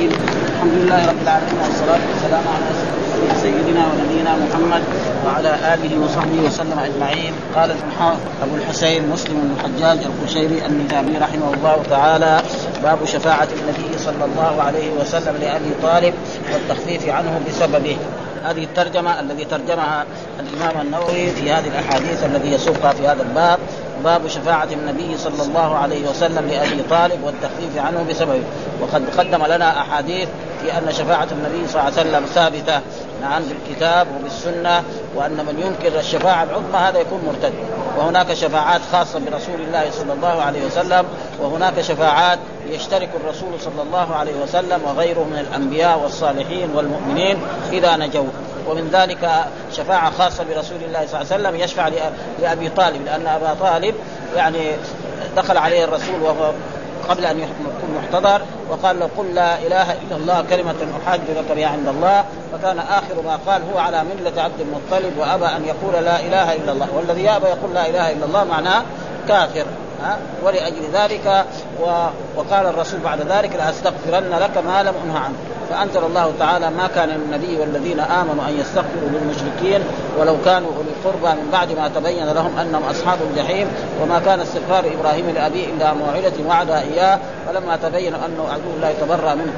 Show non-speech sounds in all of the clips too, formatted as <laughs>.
الرحيم الحمد لله رب العالمين والصلاة والسلام على سيدنا ونبينا محمد وعلى آله وصحبه وسلم أجمعين. قال أبو الحسين مسلم بن الحجاج القشيري النجابي رحمه الله تعالى باب شفاعة النبي صلى الله عليه وسلم لأبي طالب والتخفيف عنه بسببه. هذه الترجمة الذي ترجمها الإمام النووي في هذه الأحاديث الذي يسوقها في هذا الباب. باب شفاعة النبي صلى الله عليه وسلم لأبي طالب والتخفيف عنه بسببه. وقد قدم لنا أحاديث في أن شفاعة النبي صلى الله عليه وسلم ثابتة. نعم بالكتاب وبالسنة وأن من ينكر الشفاعة العظمى هذا يكون مرتد. وهناك شفاعات خاصة برسول الله صلى الله عليه وسلم وهناك شفاعات يشترك الرسول صلى الله عليه وسلم وغيره من الأنبياء والصالحين والمؤمنين إذا نجوا. ومن ذلك شفاعة خاصة برسول الله صلى الله عليه وسلم يشفع لأبي طالب لأن أبا طالب يعني دخل عليه الرسول وهو قبل أن يكون محتضر وقال له قل لا إله إلا الله كلمة احاج لك بها عند الله فكان آخر ما قال هو على ملة عبد المطلب وأبى أن يقول لا إله إلا الله والذي يأبى يقول لا إله إلا الله معناه كافر. ها ولأجل ذلك و... وقال الرسول بعد ذلك لأستغفرن لك ما لم أنه عنه فأنزل الله تعالى ما كان للنبي والذين آمنوا أن يستغفروا للمشركين ولو كانوا أولي القربى من بعد ما تبين لهم أنهم أصحاب الجحيم وما كان استغفار إبراهيم لأبيه إلا موعدة وعدها إياه فلما تبين أنه عدو الله تبرى منه.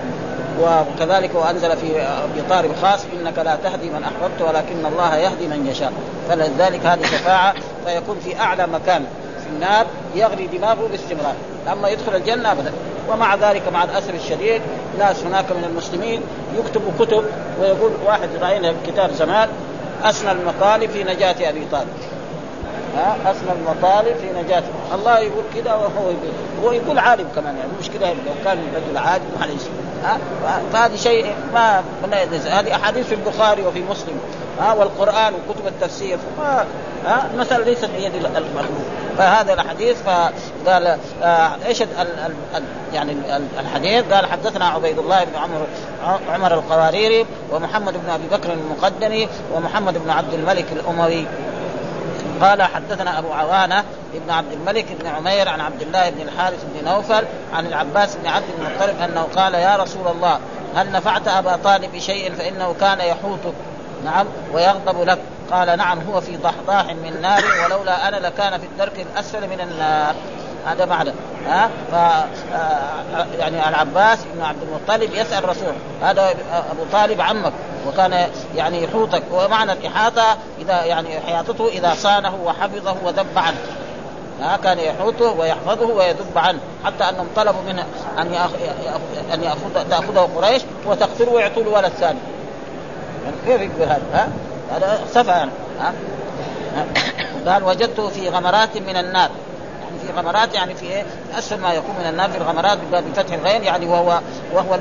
وكذلك وأنزل في طالب خاص إنك لا تهدي من أحببت ولكن الله يهدي من يشاء. فلذلك هذه شفاعة فيكون في أعلى مكان في النار. يغلي دماغه باستمرار اما يدخل الجنة ابدا. ومع ذلك مع الأسف الشديد ناس هناك من المسلمين يكتبوا كتب ويقول واحد رأينا كتاب زمان اسنى المطالب في نجاة أبي طالب. ها؟ اسنى المطالب في نجاته الله يقول كذا وهو يقول هو يقول عالم كمان يعني المشكلة لو كان رجل عالم معلش ها؟ فهذا شيء ما هذه أحاديث في البخاري وفي مسلم. ها والقرآن وكتب التفسير. ها ها المسألة ليست بيد المخلوق فهذا الحديث فقال آه إيش يعني الحديث؟ قال حدثنا عبيد الله بن عمر عمر القواريري ومحمد بن أبي بكر المقدمي ومحمد بن عبد الملك الأموي. قال حدثنا أبو عوانة ابن عبد الملك بن عمير عن عبد الله بن الحارث بن نوفل عن العباس بن عبد المطلب أنه قال يا رسول الله هل نفعت أبا طالب بشيء فإنه كان يحوطك؟ نعم ويغضب لك. قال نعم هو في ضحضاح من نار ولولا أنا لكان في الدرك الأسفل من النار. هذا معنى. ها؟ ف يعني العباس بن عبد المطلب يسأل الرسول هذا أبو طالب عمك وكان يعني يحوطك. ومعنى الإحاطة إذا يعني حياطته إذا صانه وحفظه ودب عنه. ها؟ كان يحوطه ويحفظه ويدب عنه. حتى أنهم طلبوا منه أن يأخ... أن ياخذ تأخذه قريش وتقتله ويعطوا له ولد ثاني يعني كيف يقبل هذا؟ ها؟ هذا سفه يعني ها؟ قال وجدته في غمرات من النار. يعني في غمرات يعني في إيه؟ اسفل ما يكون من النار في الغمرات بفتح الغين يعني وهو وهو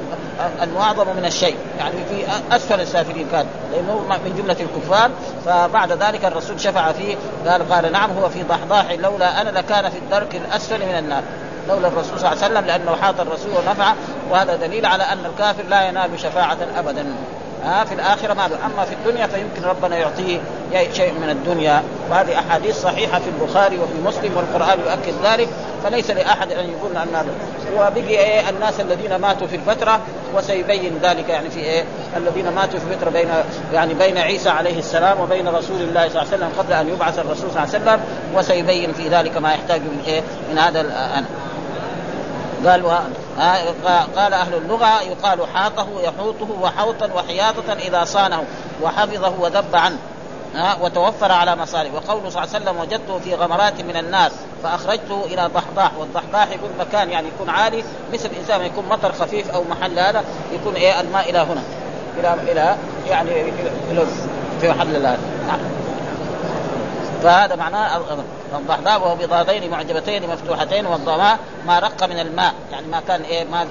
المعظم من الشيء. يعني في أسفل السافلين كان لأنه من جملة الكفار. فبعد ذلك الرسول شفع فيه قال قال نعم هو في ضحضاح لولا أنا لكان في الدرك الأسفل من النار. لولا الرسول صلى الله عليه وسلم لأنه حاط الرسول ونفعه وهذا دليل على أن الكافر لا ينال شفاعة ابدا. ها في الآخرة ما أما في الدنيا فيمكن ربنا يعطيه شيء من الدنيا. وهذه أحاديث صحيحة في البخاري وفي مسلم والقرآن يؤكد ذلك. فليس لأحد أن يقول أن هذا وبقي إيه الناس الذين ماتوا في الفترة وسيبين ذلك يعني في إيه الذين ماتوا في فترة بين يعني بين عيسى عليه السلام وبين رسول الله صلى الله عليه وسلم قبل أن يبعث الرسول صلى الله عليه وسلم. وسيبين في ذلك ما يحتاج من إيه من هذا الآن قال و... قال أهل اللغة يقال حاطه يحوطه وحوطا وحياطة إذا صانه وحفظه وذب عنه. ها وتوفر على مصالح وقوله صلى الله عليه وسلم وجدته في غمرات من النار فأخرجته إلى ضحضاح. والضحضاح يكون مكان يعني يكون عالي مثل الانسان يكون مطر خفيف أو محل هذا يكون إيه الماء إلى هنا. إلى إلى يعني في محل هذا. نعم. فهذا معناه الضحضاء وهو بضادين معجبتين مفتوحتين والضماء ما رق من الماء. يعني ما كان إيه ما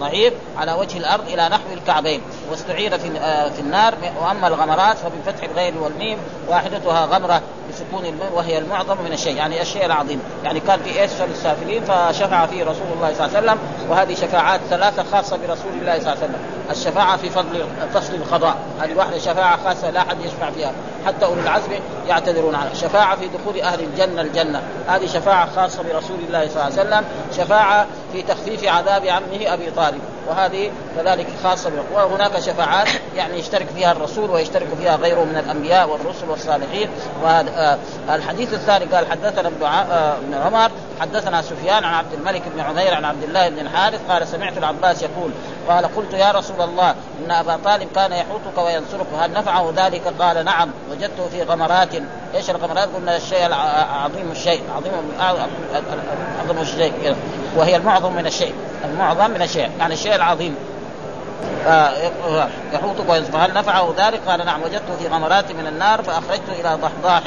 ضعيف على وجه الأرض إلى نحو الكعبين. واستعير في في النار. وأما الغمرات فبفتح الغين والميم واحدتها غمرة بسكون الميم وهي المعظم من الشيء. يعني الشيء العظيم. يعني كان في اسفل السافلين فشفع فيه رسول الله صلى الله عليه وسلم. وهذه شفاعات ثلاثة خاصة برسول الله صلى الله عليه وسلم. الشفاعة في فضل فصل القضاء. هذه واحدة شفاعة خاصة لا أحد يشفع فيها. حتى اولي العزم يعتذرون عنها شفاعة في دخول أهل الجنة الجنة. هذه شفاعة خاصة برسول الله صلى الله عليه وسلم شفاعة في تخفيف عذاب عمه أبي طالب. وهذه كذلك خاصة وهناك شفاعات يعني يشترك فيها الرسول ويشترك فيها غيره من الأنبياء والرسل والصالحين وهذا آه الحديث الثاني قال حدثنا ابن آه عمر حدثنا سفيان عن عبد الملك بن عمير عن عبد الله بن الحارث قال سمعت العباس يقول قال قلت يا رسول الله إن أبا طالب كان يحوطك وينصرك هل نفعه ذلك؟ قال نعم وجدته في غمرات إيش الغمرات؟ قلنا الشيء العظيم الشيء عظيم اعظم الشيء وهي المعظم من الشيء. المعظم من الشيء. يعني الشيء العظيم. يحوطك فهل نفعه ذلك؟ قال نعم وجدته في غمرات من النار فاخرجته إلى ضحضاح.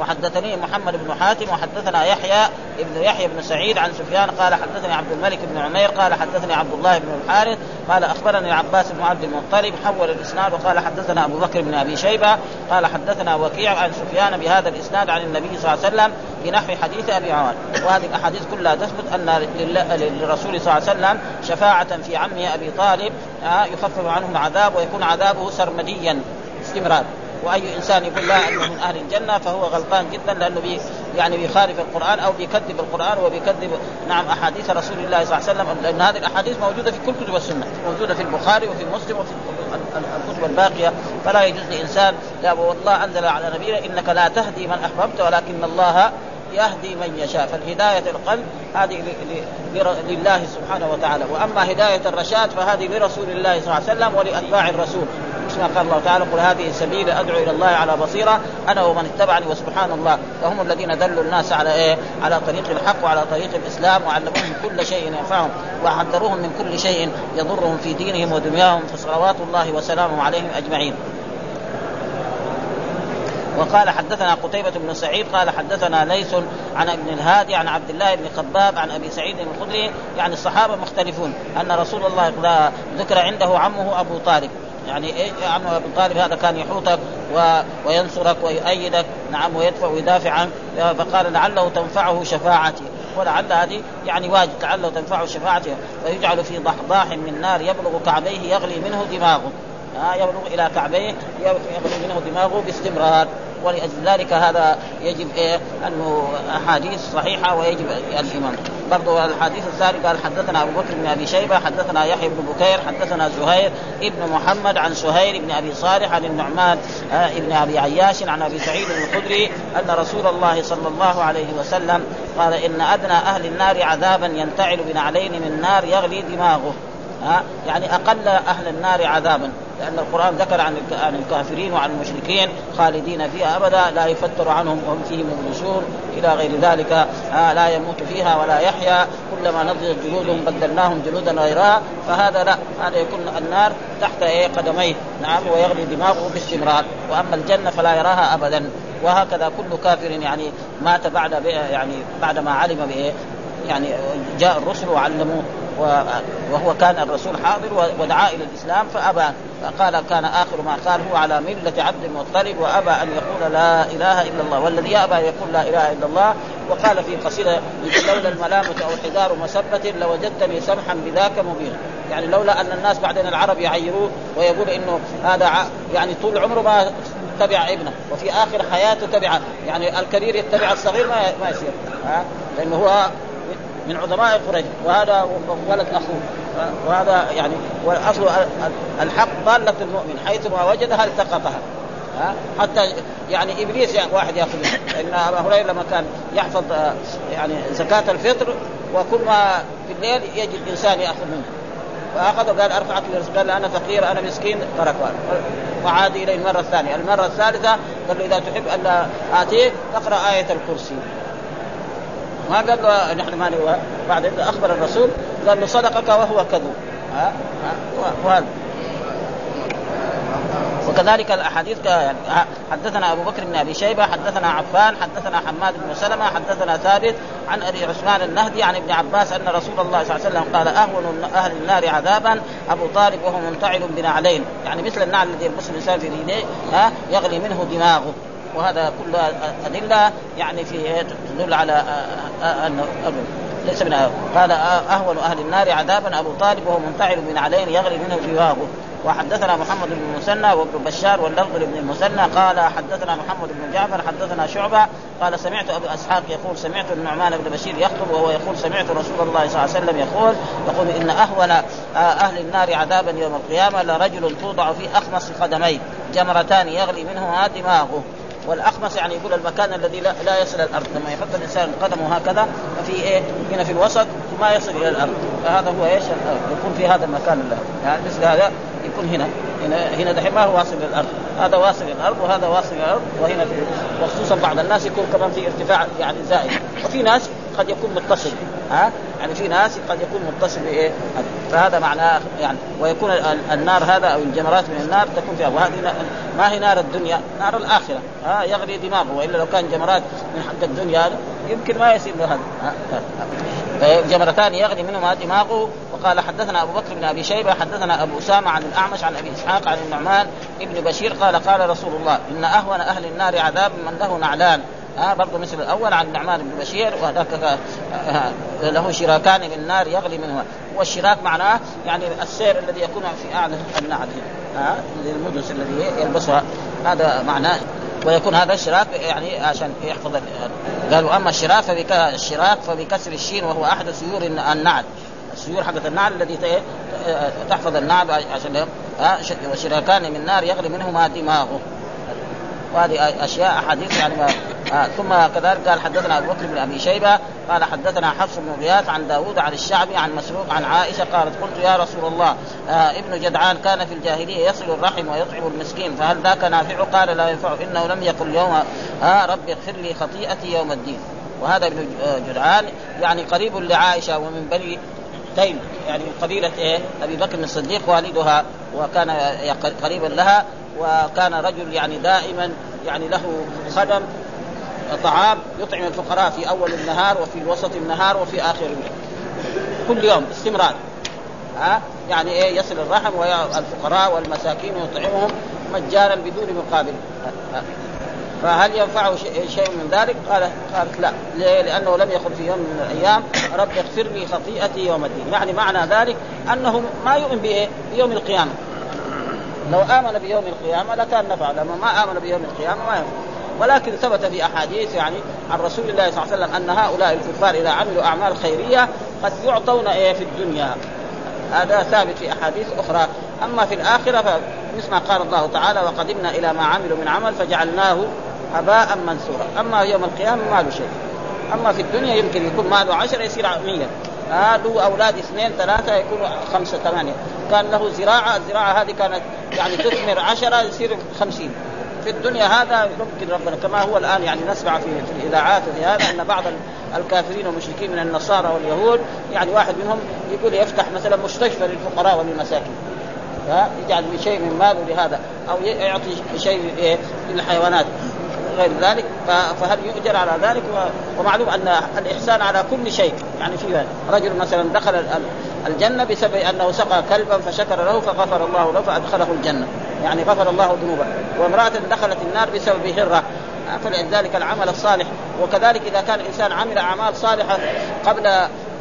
وحدثني محمد بن حاتم وحدثنا يحيى ابن يحيى بن سعيد عن سفيان قال حدثني عبد الملك بن عمير قال حدثني عبد الله بن الحارث قال أخبرني العباس بن عبد المطلب حول الإسناد وقال حدثنا أبو بكر بن أبي شيبة قال حدثنا وكيع عن سفيان بهذا الإسناد عن النبي صلى الله عليه وسلم بنحو حديث أبي عمر وهذه الأحاديث كلها تثبت أن للرسول صلى الله عليه وسلم شفاعة في عمه أبي طالب آه، يخفف عنه العذاب ويكون عذابه سرمديا. استمرار. وأي إنسان يقول لا أنه من أهل الجنة فهو غلطان جدا لأنه بي يعني بيخالف القرآن أو بيكذب القرآن وبيكذب نعم أحاديث رسول الله صلى الله عليه وسلم. لأن هذه الأحاديث موجودة في كل كتب السنة. موجودة في البخاري وفي مسلم وفي الكتب الباقية. فلا يجوز لإنسان لا والله أنزل على نبينا إنك لا تهدي من أحببت ولكن الله يهدي من يشاء. فالهداية القلب هذه لله سبحانه وتعالى. وأما هداية الرشاد فهذه لرسول الله صلى الله عليه وسلم ولأتباع الرسول. كما قال الله تعالى قل هذه سبيل أدعو إلى الله على بصيرة. أنا ومن اتبعني وسبحان الله. فهم الذين دلوا الناس على إيه؟ على طريق الحق وعلى طريق الإسلام وعلموهم كل شيء ينفعهم وحذروهم من كل شيء يضرهم في دينهم ودنياهم. فصلوات الله وسلامه عليهم أجمعين. وقال حدثنا قتيبة بن سعيد قال حدثنا ليس عن ابن الهادي عن عبد الله بن خباب عن أبي سعيد الخدري يعني الصحابة مختلفون أن رسول الله ذكر عنده عمه أبو طالب. يعني إيه عم أبو طالب هذا كان يحوطك. وينصرك ويؤيدك نعم ويدفع ويدافع عنك فقال لعله تنفعه شفاعتي. ولعل هذه يعني واجب لعله تنفعه شفاعتي فيجعل في ضحضاح من نار يبلغ كعبيه يغلي منه دماغه. ها يبلغ إلى كعبيه يغلي منه دماغه باستمرار. ولأجل ذلك هذا يجب إيه؟ أنه أحاديث صحيحة ويجب الإيمان برضو الحديث الثاني قال حدثنا أبو بكر بن أبي شيبة حدثنا يحيى بن بكير حدثنا زهير ابن محمد عن سهير بن أبي صالح عن النعمان آه، ابن أبي عياش عن أبي سعيد الخدري أن رسول الله صلى الله عليه وسلم قال إن أدنى أهل النار عذابا ينتعل بنعلين من نار يغلي دماغه. ها يعني أقل أهل النار عذابا. لأن القرآن ذكر عن عن الكافرين وعن المشركين خالدين فيها أبدا لا يفتر عنهم وهم فيه مبلسون. إلى غير ذلك آه لا يموت فيها ولا يحيا. كلما نضجت جلودهم بدلناهم جلودا غيرها فهذا لا هذا يكون النار تحت إيه قدميه. نعم ويغلي دماغه باستمرار. وأما الجنة فلا يراها أبدا. وهكذا كل كافر يعني مات بعد يعني بعد ما علم بإيه يعني جاء الرسل وعلموه. وهو كان الرسول حاضر ودعا إلى الإسلام فأبى فقال كان آخر ما قال هو على ملة عبد المطلب وأبى أن يقول لا إله إلا الله والذي يابى يقول لا إله إلا الله وقال في قصيدة لولا الملامة أو حجار مسبة لوجدتني سمحا بذاك مبينا يعني لولا أن الناس بعدين العرب يعيروه ويقول إنه هذا يعني طول عمره ما تبع ابنه وفي آخر حياته تبع يعني الكبير يتبع الصغير ما ما يصير ها؟ لأنه هو من عظماء قريش وهذا ولد اخوه وهذا يعني والأصل الحق ضاله المؤمن حيثما وجدها التقطها. ها؟ حتى يعني إبليس يعني واحد يأخذ إن أبا هريرة لما كان يحفظ يعني زكاة الفطر وكل ما في الليل يجد إنسان يأخذ منه. فاخذ وقال ارفعك قال أنا فقير أنا مسكين تركه وعاد إليه المرة الثانية، المرة الثالثة قال له إذا تحب ان آتيك تقرا آية الكرسي. ما قال له نحن ما بعد أخبر الرسول قال له صدقك وهو كذوب ها؟ وهذا وكذلك الأحاديث يعني حدثنا أبو بكر بن أبي شيبة حدثنا عفان حدثنا حماد بن سلمة حدثنا ثابت عن أبي عثمان النهدي عن ابن عباس أن رسول الله صلى الله عليه وسلم قال أهون أهل النار عذابا أبو طالب وهو منتعل بنعلين. يعني مثل النعل الذي يلبسه الإنسان في رجليه يغلي منه دماغه. وهذا كلها أدلة يعني في تدل على أنه ليس من قال أهون أهل النار عذابا. أبو طالب وهو منتعل من علين يغلي منه جواهه وحدثنا محمد بن المثنى وابن بشار واللفظ لابن المثنى قال حدثنا محمد بن جعفر حدثنا شعبة. قال سمعت أبو أسحاق يقول سمعت النعمان بن بشير يخطب وهو يقول سمعت رسول الله صلى الله عليه وسلم يقول يقول إن أهون أهل النار عذابا يوم القيامة. لرجل توضع في أخمص قدميه. جمرتان يغلي منهما دماغه والأخمص يعني يقول المكان الذي لا, لا يصل الأرض. لما يحط الإنسان قدمه هكذا ففي إيه؟ هنا في الوسط ما يصل إلى الأرض. فهذا هو إيش؟ يكون في هذا المكان اللي يعني مثل هذا يكون هنا. هنا هنا دحين ما هو واصل للارض هذا واصل للارض وهذا واصل للارض وهنا في وخصوصا بعض الناس يكون كمان في ارتفاع يعني زائد. وفي ناس قد يكون متصل ها؟ يعني في ناس قد يكون متصل بإيه؟ فهذا معناه يعني ويكون النار هذا أو الجمرات من النار تكون فيها. وهذه ما هي نار الدنيا؟ نار الآخرة ها؟ يغلي دماغه وإلا لو كان جمرات من حق الدنيا يمكن ما يصير له هذا جمرتان يغلي منهما دماغه. وقال حدثنا أبو بكر بن أبي شيبة حدثنا أبو أسامة عن الأعمش عن أبي إسحاق عن النعمان ابن بشير قال قال رسول الله إن أهون أهل النار عذاب من له نعلان. ها برضه مثل الأول عن النعمان بن بشير وهذاك له شراكان من النار يغلي منهما. والشراك معناه يعني السير الذي يكون في أعلى النعل ها للمدس الذي يلبسها. هذا معناه. ويكون هذا الشراك يعني عشان يحفظ قالوا أما الشراك فبك الشراك فبكسر الشين وهو أحد سيور النعل. السيور حقت النعل الذي تحفظ النعل عشان وشراكان من نار يغلي منهما دماغه. وهذه أشياء أحاديث يعني ما آه ثم كذلك قال حدثنا أبو بكر بن أبي شيبة قال حدثنا حفص بن غياث عن داوود عن الشعبي عن مسروق عن عائشة قالت قلت يا رسول الله آه ابن جدعان كان في الجاهلية يصل الرحم ويطعم المسكين فهل ذاك نافع؟ قال لا ينفع إنه لم يقل يوم آه ربي اغفر لي خطيئتي يوم الدين وهذا ابن جدعان يعني قريب لعائشة ومن بني تيم يعني من قبيلة إيه؟ أبي بكر الصديق والدها وكان قريبا لها وكان رجل يعني دائما يعني له خدم طعام يطعم الفقراء في أول النهار وفي وسط النهار وفي آخر النهار كل يوم باستمرار ها يعني إيه يصل الرحم والفقراء والمساكين يطعمهم مجانا بدون مقابل فهل ينفعه شيء من ذلك؟ قال قالت لا ليه؟ لأنه لم يقل في يوم من الأيام رب اغفر لي خطيئتي يوم الدين، يعني معنى ذلك أنه ما يؤمن بايه؟ بيوم القيامة. لو آمن بيوم القيامة لكان نفع، لما ما آمن بيوم القيامة ما ينفع. ولكن ثبت في أحاديث يعني عن رسول الله صلى الله عليه وسلم أن هؤلاء الكفار إذا عملوا أعمال خيرية قد يعطون إيه في الدنيا. هذا ثابت في أحاديث أخرى. أما في الآخرة فمثل ما قال الله تعالى وقدمنا إلى ما عملوا من عمل فجعلناه هباء منثورا. أما يوم القيامة ما له شيء. أما في الدنيا يمكن يكون ماله عشرة يصير مية. آه له أولاد اثنين ثلاثة يكونوا خمسة ثمانية. كان له زراعة الزراعة هذه كانت يعني تثمر عشرة يصير خمسين. في الدنيا هذا يمكن ربنا كما هو الآن يعني نسمع في, في الإذاعات وفي هذا أن بعض الكافرين والمشركين من النصارى واليهود يعني واحد منهم يقول يفتح مثلا مستشفى للفقراء وللمساكين يجعل بشيء من ماله لهذا أو يعطي شيء للحيوانات. غير ذلك فهل يؤجر على ذلك؟ ومعلوم أن الإحسان على كل شيء. يعني في رجل مثلا دخل الجنة بسبب أنه سقى كلبا فشكر له فغفر الله له فأدخله الجنة. يعني غفر الله ذنوبه. وامرأة دخلت النار بسبب هرة. فلذلك العمل الصالح. وكذلك إذا كان الإنسان عمل أعمال صالحة قبل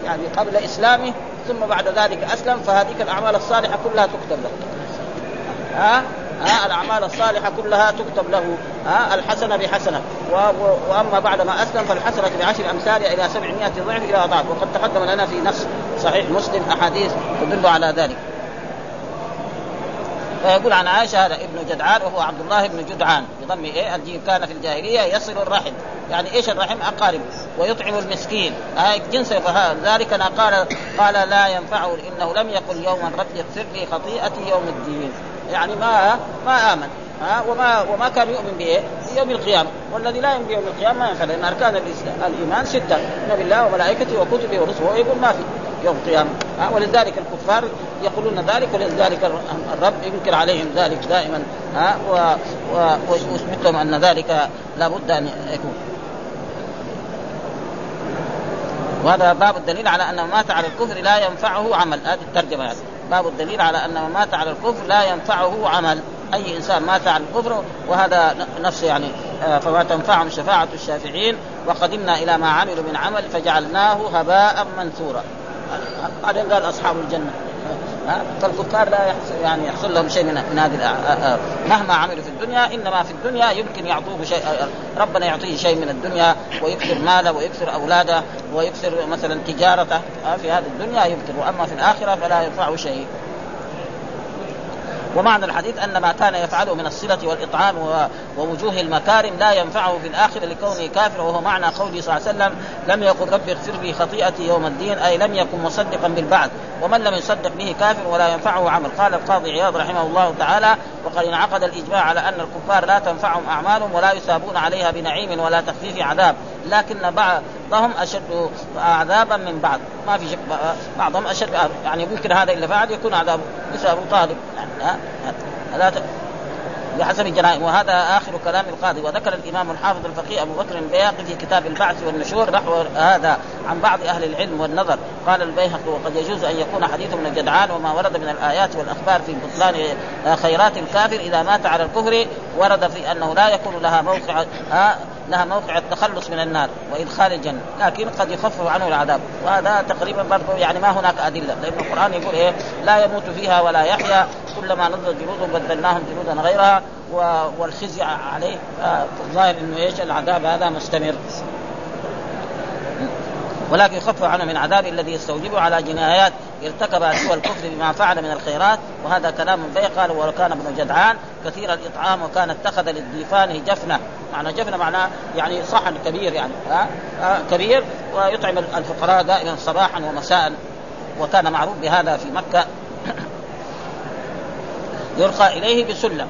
يعني قبل إسلامه ثم بعد ذلك أسلم فهذه الأعمال الصالحة كلها تكتب له. ها؟ ها الأعمال الصالحة كلها تكتب له ها الحسنة بحسنة. وأما بعد ما أسلم فالحسنة بعشر امثالها إلى 700 ضعف إلى أضعاف. وقد تقدم لنا في نص صحيح مسلم أحاديث تدل على ذلك. فيقول عن عائشة هذا ابن جدعان وهو عبد الله بن جدعان. بضم إيه الجيم كان في الجاهلية يصل الرحم. يعني إيش الرحم؟ اقارب ويطعم المسكين. هاي جنس ذلك قال قال لا ينفعه إنه لم يقل يوما رب اغفر لي خطيئتي يوم الدين. يعني ما ما آمن ها؟ وما وما كان يؤمن بإيه؟ بيوم القيامة. والذي لا يؤمن بيوم القيامة ما ينفع لأن أركان الإيمان ستة نبي الله وملائكته وكتبه ورسله ويقول ما في يوم القيامة ها؟ ولذلك الكفار يقولون ذلك ولذلك الرب ينكر عليهم ذلك دائما ها؟ ويثبت لهم أن ذلك لابد أن يكون. وهذا باب الدليل على أن مات على الكفر لا ينفعه عمل. هذه الترجمة يعني باب الدليل على ان من مات على الكفر لا ينفعه عمل. أي إنسان مات على الكفر وهذا نفسه يعني آه، فما تنفعهم شفاعة الشافعين. وقدمنا إلى ما عملوا من عمل فجعلناه هباء منثورا. بعدين قال أصحاب الجنة. فالكفار لا يحصل يعني يحصل لهم شيء من هذه مهما عملوا في الدنيا إنما في الدنيا يمكن يعطوه شيء ربنا يعطيه شيء من الدنيا ويكثر ماله ويكثر أولاده ويكثر مثلا تجارته في هذه الدنيا يمكن وأما في الآخرة فلا ينفعه شيء. ومعنى الحديث أن ما كان يفعله من الصلة والإطعام ووجوه المكارم لا ينفعه في الاخره لكونه كافر وهو معنى قوله صلى الله عليه وسلم لم يقل ربي اغفر لي خطيئتي يوم الدين أي لم يكن مصدقا بالبعث ومن لم يصدق به كافر ولا ينفعه عمل. قال القاضي عياض رحمه الله تعالى وقد انعقد الإجماع على أن الكفار لا تنفعهم أعمالهم ولا يثابون عليها بنعيم ولا تخفيف عذاب. لكن بعضهم أشد عذابا من بعض. ما في شك بعضهم أشد يعني ممكن هذا إلا فعل يكون عذاب مثل أبو طالب. يعني بحسب الجرائم. وهذا آخر كلام القاضي. وذكر الإمام الحافظ الفقيه أبو بكر البياقي في كتاب البعث والنشور نحو هذا عن بعض أهل العلم والنظر. قال البيهقي وقد يجوز أن يكون حديث من الجدعان وما ورد من الآيات والأخبار في بطلان خيرات الكافر إذا مات على الكفر. ورد في أنه لا يكون لها موقع لها موقع التخلص من النار وادخال الجنه، لكن قد يخفف عنه العذاب، وهذا تقريبا برضه يعني ما هناك أدلة، لأن القرآن يقول إيه؟ لا يموت فيها ولا يحيا، كلما نضجت جلودهم بدلناهم جلودا غيرها والخزي عليه الظاهر إنه إيش؟ العذاب هذا مستمر. ولكن يخفف عنه من عذاب الذي يستوجبه على جنايات ارتكبها سوى الكفر بما فعل من الخيرات وهذا كلام بي قال وكان ابن جدعان كثير الإطعام وكان اتخذ للضيفان جفنة. معنى جفنة معناه يعني صحن كبير يعني ها؟ آه كبير ويطعم الفقراء دائما صباحا ومساء. وكان معروف بهذا في مكة. يرقى إليه بسلم.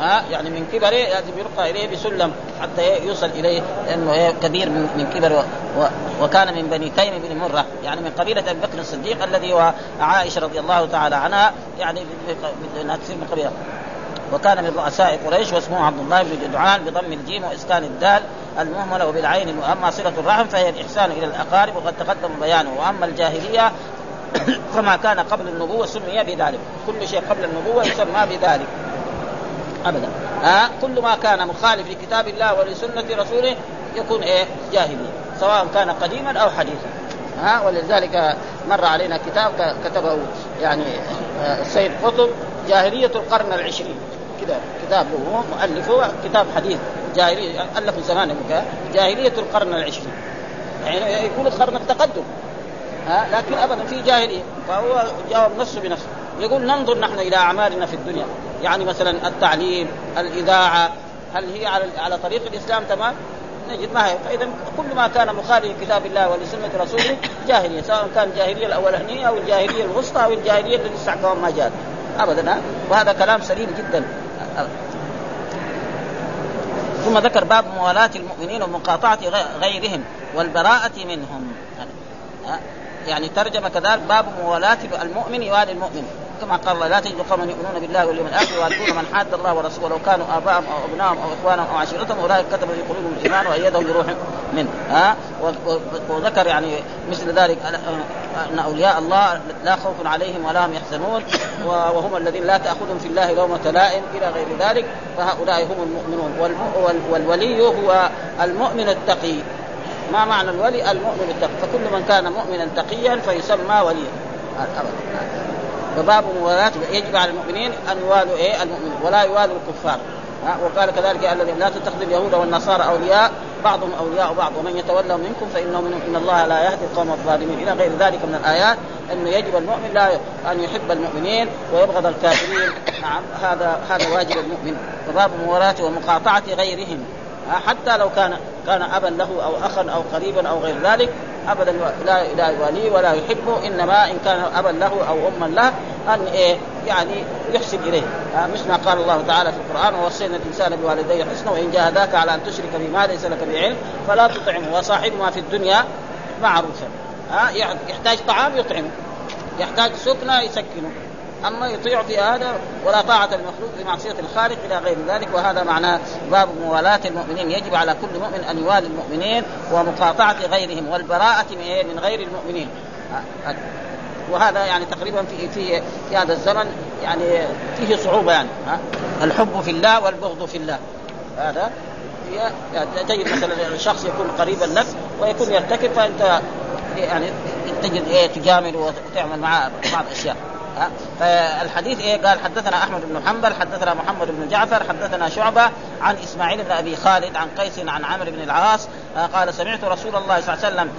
ها يعني من كبره لازم يرقى اليه بسلم حتى يوصل اليه لأنه كبير من كبر و... وكان من بني تيم بن مره يعني من قبيله ابي بكر الصديق الذي هو عائشه رضي الله تعالى عنها يعني انها تصير من قبيله وكان من رؤساء قريش واسمه عبد الله بن جدعان بضم الجيم واسكان الدال المهمله وبالعين واما صله الرحم فهي الاحسان إلى الاقارب وقد تقدم بيانه واما الجاهليه فما كان قبل النبوه سمي بذلك كل شيء قبل النبوه يسمى بذلك أبدا. آه كل ما كان مخالف لكتاب الله ولسنة رسوله يكون إيه؟ جاهليه سواء كان قديما أو حديثا. ها؟ آه ولذلك مر علينا كتاب كتبه يعني آه السيد قطب جاهلية القرن العشرين. كذا كتاب هو مؤلفه كتاب حديث. جاهليه الفه زمان جاهلية القرن العشرين. يعني يقول القرن التقدم. ها؟ لكن ابدا في جاهلية. فهو جاوب نفسه بنفسه يقول ننظر نحن إلى أعمالنا في الدنيا. يعني مثلا التعليم الإذاعة هل هي على على طريق الإسلام؟ تمام؟ نجد ما هي. فاذا كل ما كان مخالف لكتاب الله ولسنة رسوله جاهلية سواء كان الجاهليه الأولانية أو الجاهلية الوسطى أو الجاهلية التي لسه ما جاءت. ابدا وهذا كلام سليم جدا. ثم ذكر باب موالاة المؤمنين ومقاطعة غيرهم والبراءة منهم. يعني ترجم كذلك باب موالاة المؤمن يوالي المؤمن. كما قال الله لا تجد قوما يؤمنون بالله واليوم الآخر ويعرفون من حاد الله ورسوله ولو كانوا آباءهم أو ابنائهم أو إخوانهم أو عشيرتهم أولئك كتب في قلوبهم الإيمان وأيدهم بروح منه. ها؟ وذكر يعني مثل ذلك ان أولياء الله لا خوف عليهم ولا هم يحزنون وهم الذين لا تأخذهم في الله لومة لائم إلى غير ذلك فهؤلاء هم المؤمنون. والولي هو المؤمن التقي. ما معنى الولي؟ المؤمن التقي. فكل من كان مؤمنا تقيا فيسمى وليا. فباب موالاة يجب على المؤمنين أن يوالوا إيه؟ المؤمنين. ولا يوالوا الكفار. وقال كذلك الذين لا تتخذوا اليهود والنصارى أولياء. بعضهم أولياء بعض. ومن يتولى منكم فإنه منهم. إن الله لا يهدي القوم الظالمين. إلى غير ذلك من الآيات انه يجب المؤمن لا أن يحب المؤمنين ويبغض الكافرين. نعم. هذا هذا واجب المؤمن. فباب موالاة ومقاطعة غيرهم. حتى لو كان كان أبا له أو أخا أو قريبا أو غير ذلك أبدا لا لا يواليه ولا يحبه إنما إن كان أبا له أو أما له أن إيه يعني يحسن إليه. مثل ما قال الله تعالى في القرآن ووصينا الإنسان بوالديه حسنا وإن جاهداك على أن تشرك بما ليس لك بعلم فلا تطعمه وصاحبهما في الدنيا معروفا. ها يحتاج طعام يطعمه. يحتاج سكنة يسكنه. أما يطيع في هذا ولا طاعة المخلوق في معصية الخالق إلى غير ذلك وهذا معناه باب موالاة المؤمنين. يجب على كل مؤمن أن يوالي المؤمنين ومقاطعة غيرهم والبراءة من غير المؤمنين. وهذا يعني تقريبا في في في هذا الزمن يعني فيه صعوبة يعني ها؟ الحب في الله والبغض في الله. هذا يعني تجد مثلا الشخص يكون قريبا لك ويكون يرتكب فأنت يعني تجد إيه؟ تجامل وتعمل معه بعض الأشياء. فالحديث إيه؟ قال حدثنا أحمد بن حنبل حدثنا محمد بن جعفر حدثنا شعبة عن إسماعيل بن أبي خالد عن قيس عن عمرو بن العاص قال سمعت رسول الله صلى الله عليه وسلم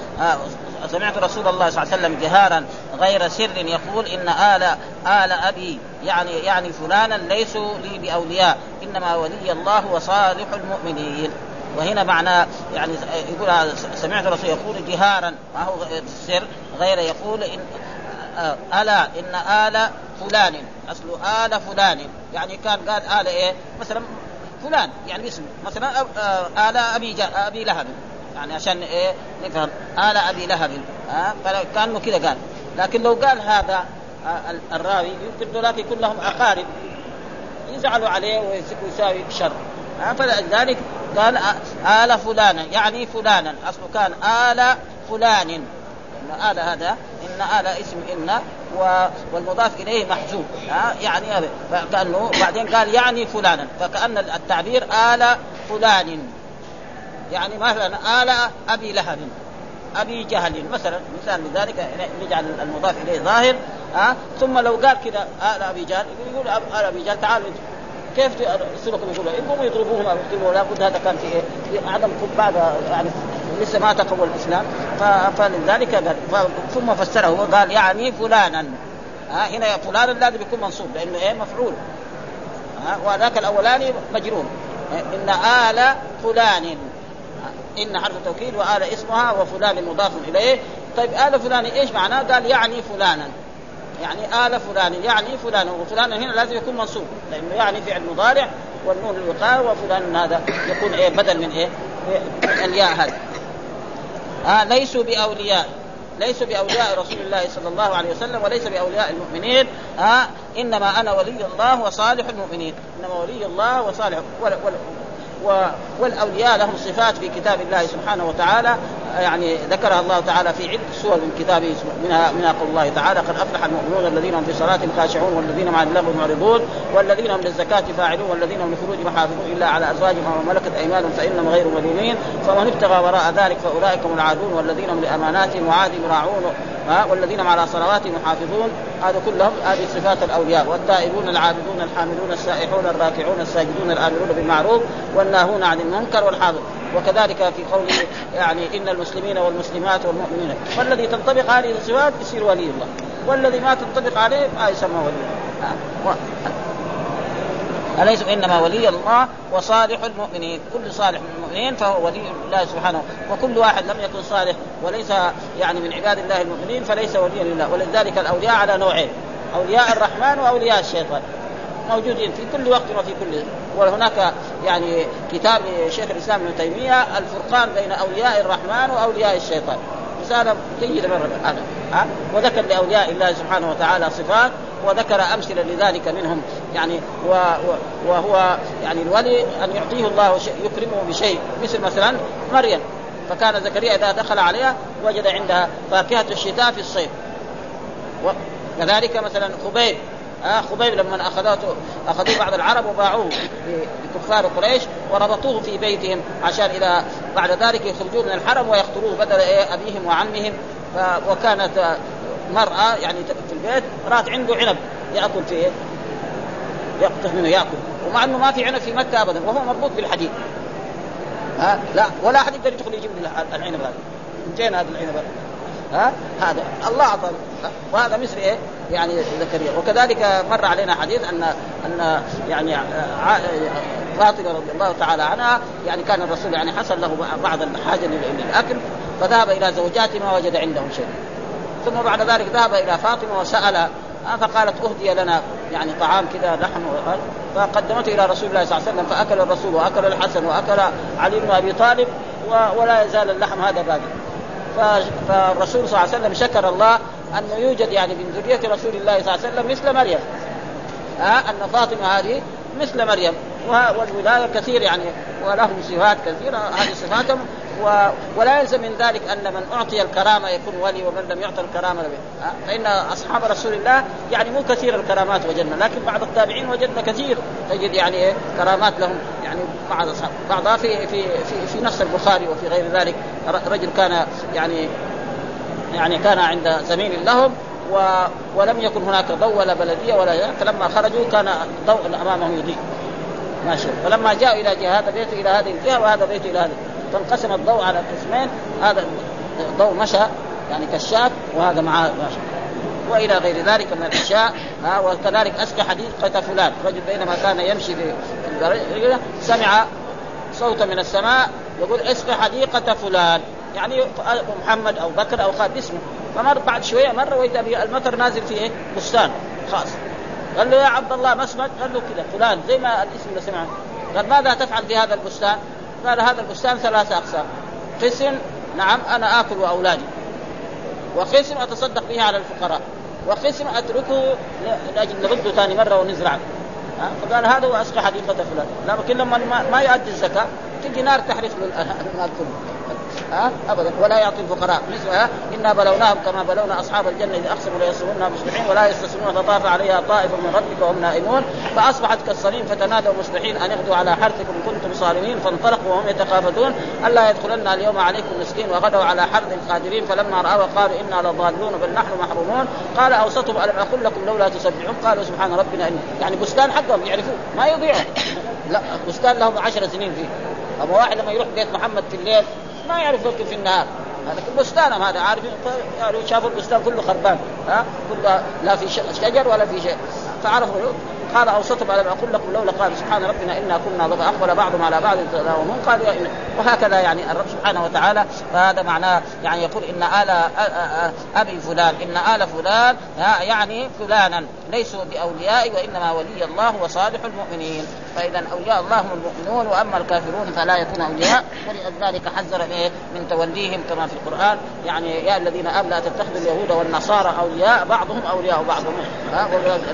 سمعت رسول الله صلى الله عليه وسلم جهارا غير سر يقول إن آل آل أبي يعني يعني فلانا ليسوا لي بأولياء إنما ولي الله وصالح المؤمنين. وهنا معنى يعني يقول سمعت الرسول يقول جهارا ما هو سر غير يقول إن ألا إن آل فلان أصل آل فلان. يعني كان قال آل إيه؟ مثلا فلان يعني اسم مثلا آل أبي أبي لهب. يعني عشان إيه؟ نفهم. آل أبي لهب. ها فكانه كذا قال. لكن لو قال هذا الراوي يمكن ذولاك يكون لهم اقارب يزعلوا عليه ويساوي شر. فلذلك قال آل فلانا يعني فلانا. أصله كان آل فلان. آل هذا إن آل اسم إن والمضاف إليه محذوف يعني هذا. فكأنه بعدين قال يعني فلانا. فكأن التعبير آل فلان. يعني مثلا آل أبي لهب أبي جهل. مثلا مثال لذلك نجعل المضاف إليه ظاهر. ها؟ ثم لو قال كذا آل أبي جهل يقول آل أبي جهل تعالوا كيف يصيركم يقولوا يقوموا يضربوهم لابد هذا كان في؟ في عدم بعد يعني لسه ما تقوى الإسلام. فلذلك ثم فسره قال يعني فلانا. ها هنا فلانا لازم يكون منصوب لأنه إيه؟ مفعول. ها وذاك الأولاني مجرور. إن آل فلان. إن حرف توكيد وآل اسمها وفلان مضاف إليه. طيب آل فلان إيش معناه؟ قال يعني فلانا. يعني آل فلان يعني فلان. وفلان هنا لازم يكون منصوب لأنه يعني فعل مضارع والنون الوقايه وفلان هذا يكون إيه؟ بدل من إيه؟ الياء هذا. آه ليسوا بأولياء. ليسوا بأولياء رسول الله صلى الله عليه وسلم وليس بأولياء المؤمنين. آه إنما أنا ولي الله وصالح المؤمنين. إنما ولي الله وصالح والأولياء لهم صفات في كتاب الله سبحانه وتعالى. يعني ذكرها الله تعالى في عده سور من كتابه منها منها قول الله تعالى قد أفلح المؤمنون الذين هم في صلاتهم خاشعون والذين مع اللغو معرضون والذين هم للزكاة فاعلون والذين هم لفروجهم محافظون إلا على أزواجهم وما ملكت أيمانهم فانهم غير ملومين فمن ابتغى وراء ذلك فأولئك هم العادون والذين هم لأماناتهم وعادهم راعون. والذين هم على صلواتهم محافظون. هذا كلهم هذه صفات الأولياء والتائبون العابدون الحامدون السائحون الراكعون الساجدون الآمرون بالمعروف والناهون عن المنكر والحاضر. وكذلك في قوله يعني إن المسلمين والمسلمات والمؤمنين. فالذي تنطبق عليه الصفات يصير ولي الله. والذي ما تنطبق عليه ما يسمى ولي الله. أليس إنما ولي الله وصالح المؤمنين؟ كل صالح من المؤمنين فهو ولي الله سبحانه. وكل واحد لم يكن صالح وليس يعني من عباد الله المؤمنين فليس وليا لله. ولذلك الأولياء على نوعين. أولياء الرحمن وأولياء الشيطان. موجودين في كل وقت وفي كل وهناك يعني كتاب شيخ الإسلام ابن تيمية الفرقان بين أولياء الرحمن وأولياء الشيطان. رسالة جيدة مرة هذا. ها؟ وذكر لأولياء الله سبحانه وتعالى صفات وذكر أمثلة لذلك منهم. يعني و وهو يعني الولي أن يعطيه الله يكرمه بشيء. مثل مثلا مريم. فكان زكريا إذا دخل عليها وجد عندها فاكهة الشتاء في الصيف. وكذلك مثلا خبيب. آه خبيب لما اخذته أخذوه بعض العرب وباعوه لكفار قريش وربطوه في بيتهم عشان اذا بعد ذلك يخرجوه من الحرم ويقتلوه بدل إيه أبيهم وعمهم. وكانت مرأة يعني في البيت رات عنده عنب يأكل فيه يقطف منه يأكل. ومع إنه ما في عنب في مكة ابدا وهو مربوط بالحديد. ها؟ لا ولا أحد يقدر يدخل يجيب العنب هذا. من جين هذا العنب. هذا ها؟ هذا. الله أعطى. وهذا مثل إيه؟ يعني زكريا. وكذلك مر علينا حديث ان أن يعني فاطمة رضي الله تعالى عنها يعني كان الرسول يعني حصل له بعض الحاجة للاكل فذهب إلى زوجاته ما وجد عندهم شيء. ثم بعد ذلك ذهب إلى فاطمة وسأل فقالت أهدي لنا يعني طعام كذا لحم فقدمته إلى رسول الله صلى الله عليه وسلم فأكل الرسول وأكل الحسن وأكل علي بن أبي طالب ولا يزال اللحم هذا باقي. فالرسول صلى الله عليه وسلم شكر الله أنه يوجد يعني من ذرية رسول الله صلى الله عليه وسلم مثل مريم. ها أن فاطمة هذه مثل مريم. والولاية كثير يعني ولهم صفات كثيرة. هذه صفاتهم و... ولا يلزم من ذلك أن من أعطي الكرامة يكون ولي ومن لم يعطى الكرامة لم فإن أصحاب رسول الله يعني مو كثير الكرامات وجدنا لكن بعض التابعين وجدنا كثير. تجد يعني إيه كرامات لهم يعني بعض اصحاب بعضها في في في, في نص البخاري وفي غير ذلك. رجل كان يعني يعني كان عند زميل لهم و... ولم يكن هناك ضوء ولا بلدية ولا فلما خرجوا كان ضوء أمامهم يضيء. ماشي فلما جاءوا إلى جهه هذا بيت إلى هذه الجهة وهذا بيت إلى هذه. فانقسم الضوء على قسمين. هذا ضوء مشى يعني كشاف وهذا معاه ماشي وإلى غير ذلك من الأشياء ها وكذلك اسقى حديقه فلان. رجل بينما كان يمشي في سمع صوتا من السماء يقول اسقى حديقه فلان. يعني محمد أو بكر أو خالد اسمه. فمر بعد شوية مره واذا المطر نازل في إيه؟ بستان. خاص. قال له يا عبد الله ما اسمك؟ قال له كذا فلان زي ما الاسم اللي سمعه. قال ماذا تفعل في هذا البستان؟ قال هذا البستان ثلاثة أقسام. قسم نعم أنا آكل وأولادي. وقسم أتصدق به على الفقراء. وقسم أتركه لأجل نرده ثاني مرة ونزرع. فقال هذا هو أسقى حديقة فلان. لكن لما ما يؤدي الزكاة تجي نار تحرق <laughs> المال كله. ها؟ ابدا. ولا يعطي الفقراء. مثلها إنا بلوناهم كما بلونا أصحاب الجنة إذا أقسموا ليصومونها مصبحين ولا يستسلمون فطاف عليها طائف من ربك وهم نائمون. فأصبحت كالصليم فتنادوا مصبحين أن اغدوا على حرثكم كنتم صارمين. فانطلقوا وهم يتخافتون. ألا يدخلن اليوم عليكم مسكين وغدوا على حرث قادرين. فلما رأوا قالوا إنا لضالون بل نحن محرومون. قال أوسطهم ألم أقل لكم لولا تسبحون؟ قالوا سبحان ربنا إن يعني بستان حقهم يعرفوه ما يضيعوا لا بستان لهم عشر سنين فيه. أما واحد لما يروح بيت محمد في الليل ما يعرف يمكن في النهار. هذا بستانهم هذا؟ عارف؟ يعني شافوا البستان كله خربان ها؟ كله لا في شجر ولا في شيء. فعرفوا قال اوسطهم الم أقول لكم لولا قال سبحان ربنا إنا كنا ضد أقبل بعضهم على بعض يتلاومون قالوا وهكذا يعني الرب سبحانه وتعالى فهذا معناه يعني يقول إن ال أبي فلان إن آل فلان يعني فلانا ليسوا بأولياء وإنما ولي الله وصالح المؤمنين. فاذا أولياء الله هم المؤمنون وأما الكافرون فلا يكون أولياء. ولذلك حذر إيه؟ من توليهم كما في القرآن. يعني يا الذين آمنوا لا تتخذوا اليهود والنصارى أولياء بعضهم أولياء بعضهم.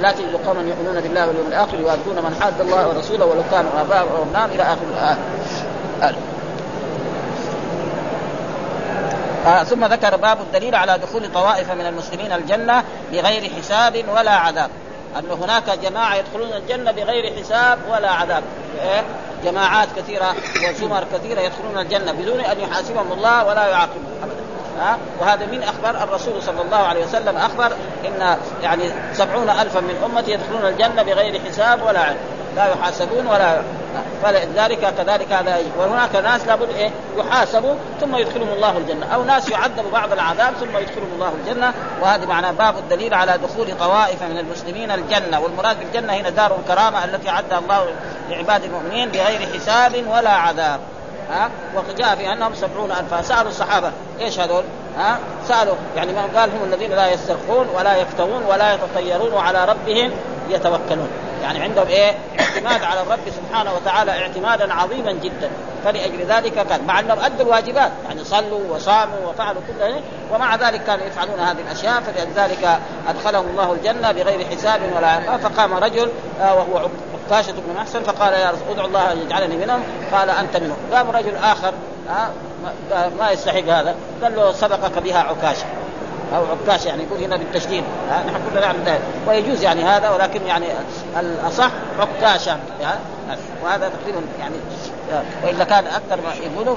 لا تجد قوما يؤمنون بالله واليوم الآخر يوادون من حاد الله ورسوله ولو كانوا اباءهم أو إلى آخر الآية. آه ثم ذكر باب الدليل على دخول طوائف من المسلمين الجنة بغير حساب ولا عذاب. أن هناك جماعة يدخلون الجنة بغير حساب ولا عذاب. إيه؟ جماعات كثيرة وزمر كثيرة يدخلون الجنة بدون أن يحاسبهم الله ولا يعاقبهم. أبدا. ها؟ وهذا من أخبار الرسول صلى الله عليه وسلم أخبر إن يعني سبعون ألفا من أمتي يدخلون الجنة بغير حساب ولا علم لا يحاسبون ولا فلذلك كذلك هذا وهناك ناس لابد إيه؟ يحاسبوا ثم يدخلهم الله الجنة. أو ناس يعذبوا بعض العذاب ثم يدخلهم الله الجنة. وهذا معنى باب الدليل على دخول طوائف من المسلمين الجنة. والمراد بالجنة هنا دار الكرامة التي أعدها الله لعباد المؤمنين بغير حساب ولا عذاب. ها؟ وجاء في أنهم سبعون ألفا. سألوا الصحابة إيش هذول؟ ها؟ سألوا يعني ما قال هم الذين لا يسترخون ولا يفترون ولا يتطيرون وعلى ربهم يتوكلون. يعني عندهم إيه؟ اعتماد على الرب سبحانه وتعالى اعتمادا عظيما جدا. فلأجل ذلك كان مع أنهم أدوا الواجبات يعني صلوا وصاموا وفعلوا كل شيء ومع ذلك كانوا يفعلون هذه الأشياء فلذلك أدخلهم الله الجنة بغير حساب ولا عقاب فقام رجل آه وهو عكاشة بن محسن فقال يا رسول ادعو الله أن يجعلني منهم. قال أنت منهم. قام رجل آخر آه ما يستحق هذا. قال له سبقك بها عكاشة. أو عكاش يعني يقول هنا بالتشديد. نحن كلنا نعلم ذلك. ويجوز يعني هذا ولكن يعني الأصح عكاشا يعني وهذا تقريبا يعني وإلا كان أكثر ما يقولوا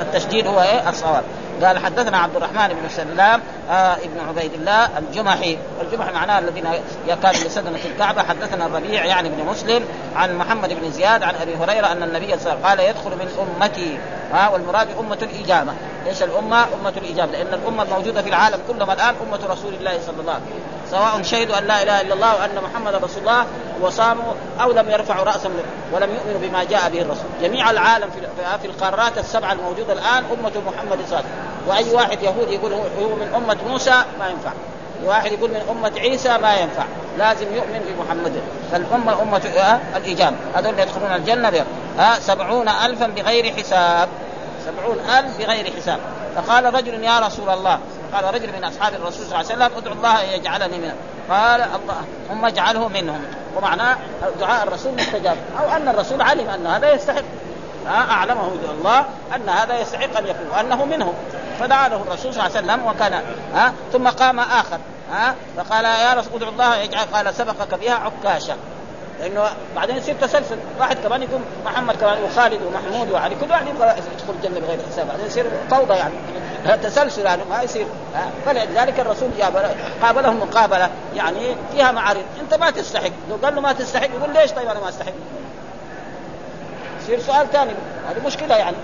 التشديد هو إيه؟ الصواب. قال حدثنا عبد الرحمن بن سلام آه ابن عبيد الله الجمحي. الجمح معناه الذين يكاد لسدنة الكعبة. حدثنا الربيع يعني ابن مسلم عن محمد بن زياد عن أبي هريرة أن النبي صلى الله عليه وسلم قال يدخل من أمتي. ها آه والمراد أمة الإجابة. إيش الأمة؟ أمة الإجابة لأن الأمة الموجودة في العالم كلها الآن أمة رسول الله صلى الله عليه وسلم. سواء شهدوا أن لا إله إلا الله وأن محمد رسول الله وصاموا أو لم يرفعوا رأسهم ولم يؤمنوا بما جاء به الرسول، جميع العالم في القارات السبعة الموجودة الآن أمة محمد صلى الله عليه وسلم، وأي واحد يهودي يقول هو من أمة موسى ما ينفع، واحد يقول من أمة عيسى ما ينفع. لازم يؤمن بمحمد. فالأمة أمة آه الإجابة هذول يدخلون الجنة بهم آه سبعون ألفا بغير حساب. سبعون ألف بغير حساب. فقال رجل يا رسول الله قال رجل من أصحاب الرسول صلى الله عليه وسلم ادعو الله أن يجعلني منهم قال الله ثم اجعله منهم. ومعناه دعاء الرسول مستجاب. أو أن الرسول علم أن هذا يستحق. أعلمه الله أن هذا يستحق أن يكون وأنه منهم. فدعا له الرسول صلى الله عليه وسلم وكان ها ثم قام آخر ها فقال يا رسول ادعو الله يجعل قال سبقك بها عكاشة. لأنه بعدين يصير تسلسل. واحد كمان يكون محمد كمان وخالد ومحمود وعلي كل واحد يبغى يدخل الجنة بغير حساب. بعدين يصير فوضى يعني. تسلسل يعني ما يصير. فلذلك الرسول جاب قابلهم مقابلة. يعني فيها معارض. أنت ما تستحق. لو قال له ما تستحق يقول ليش طيب أنا ما أستحق؟ يصير سؤال ثاني. هذه مشكلة يعني.